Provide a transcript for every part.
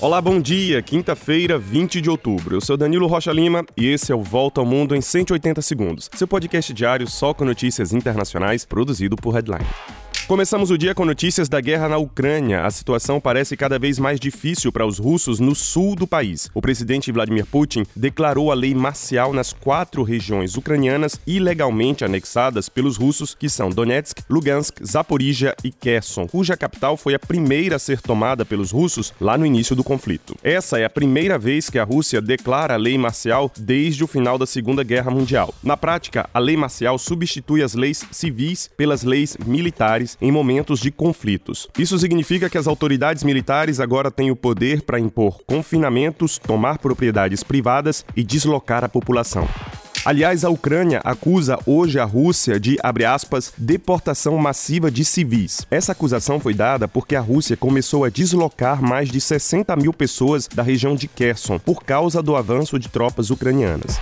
Olá, bom dia. Quinta-feira, 20 de outubro. Eu sou Danilo Rocha Lima e esse é o Volta ao Mundo em 180 segundos. Seu podcast diário só com notícias internacionais, produzido por Headline. Começamos o dia com notícias da guerra na Ucrânia. A situação parece cada vez mais difícil para os russos no sul do país. O presidente Vladimir Putin declarou a lei marcial nas quatro regiões ucranianas ilegalmente anexadas pelos russos, que são Donetsk, Lugansk, Zaporizhia e Kherson, cuja capital foi a primeira a ser tomada pelos russos lá no início do conflito. Essa é a primeira vez que a Rússia declara a lei marcial desde o final da Segunda Guerra Mundial. Na prática, a lei marcial substitui as leis civis pelas leis militares em momentos de conflitos. Isso significa que as autoridades militares agora têm o poder para impor confinamentos, tomar propriedades privadas e deslocar a população. Aliás, a Ucrânia acusa hoje a Rússia de, abre aspas, deportação massiva de civis. Essa acusação foi dada porque a Rússia começou a deslocar mais de 60 mil pessoas da região de Kherson por causa do avanço de tropas ucranianas.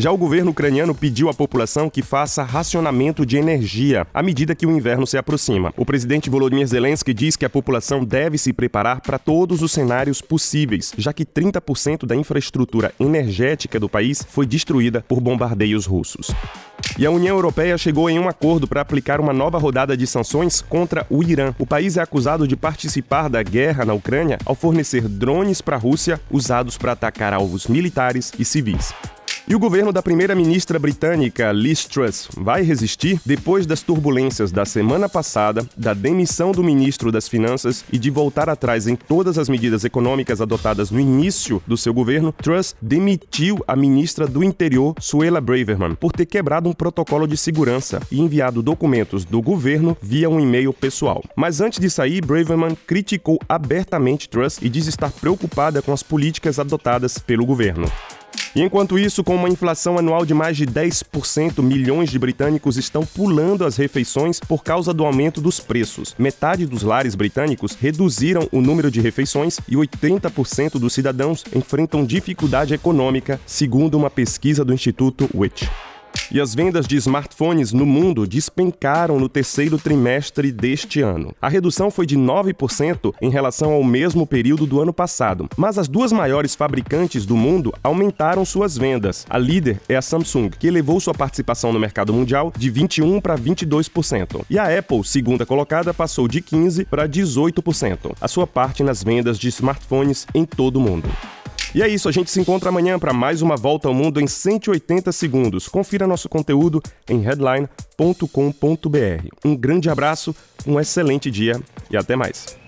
Já o governo ucraniano pediu à população que faça racionamento de energia à medida que o inverno se aproxima. O presidente Volodymyr Zelensky diz que a população deve se preparar para todos os cenários possíveis, já que 30% da infraestrutura energética do país foi destruída por bombardeios russos. E a União Europeia chegou em um acordo para aplicar uma nova rodada de sanções contra o Irã. O país é acusado de participar da guerra na Ucrânia ao fornecer drones para a Rússia usados para atacar alvos militares e civis. E o governo da primeira-ministra britânica Liz Truss vai resistir depois das turbulências da semana passada, da demissão do ministro das Finanças e de voltar atrás em todas as medidas econômicas adotadas no início do seu governo. Truss demitiu a ministra do Interior, Suela Braverman, por ter quebrado um protocolo de segurança e enviado documentos do governo via um e-mail pessoal. Mas antes de sair, Braverman criticou abertamente Truss e diz estar preocupada com as políticas adotadas pelo governo. E enquanto isso, com uma inflação anual de mais de 10%, milhões de britânicos estão pulando as refeições por causa do aumento dos preços. Metade dos lares britânicos reduziram o número de refeições e 80% dos cidadãos enfrentam dificuldade econômica, segundo uma pesquisa do Instituto Which. E as vendas de smartphones no mundo despencaram no terceiro trimestre deste ano. A redução foi de 9% em relação ao mesmo período do ano passado, mas as duas maiores fabricantes do mundo aumentaram suas vendas. A líder é a Samsung, que elevou sua participação no mercado mundial de 21 para 22%. E a Apple, segunda colocada, passou de 15 para 18%, a sua parte nas vendas de smartphones em todo o mundo. E é isso, a gente se encontra amanhã para mais uma volta ao mundo em 180 segundos. Confira nosso conteúdo em headline.com.br. Um grande abraço, um excelente dia e até mais.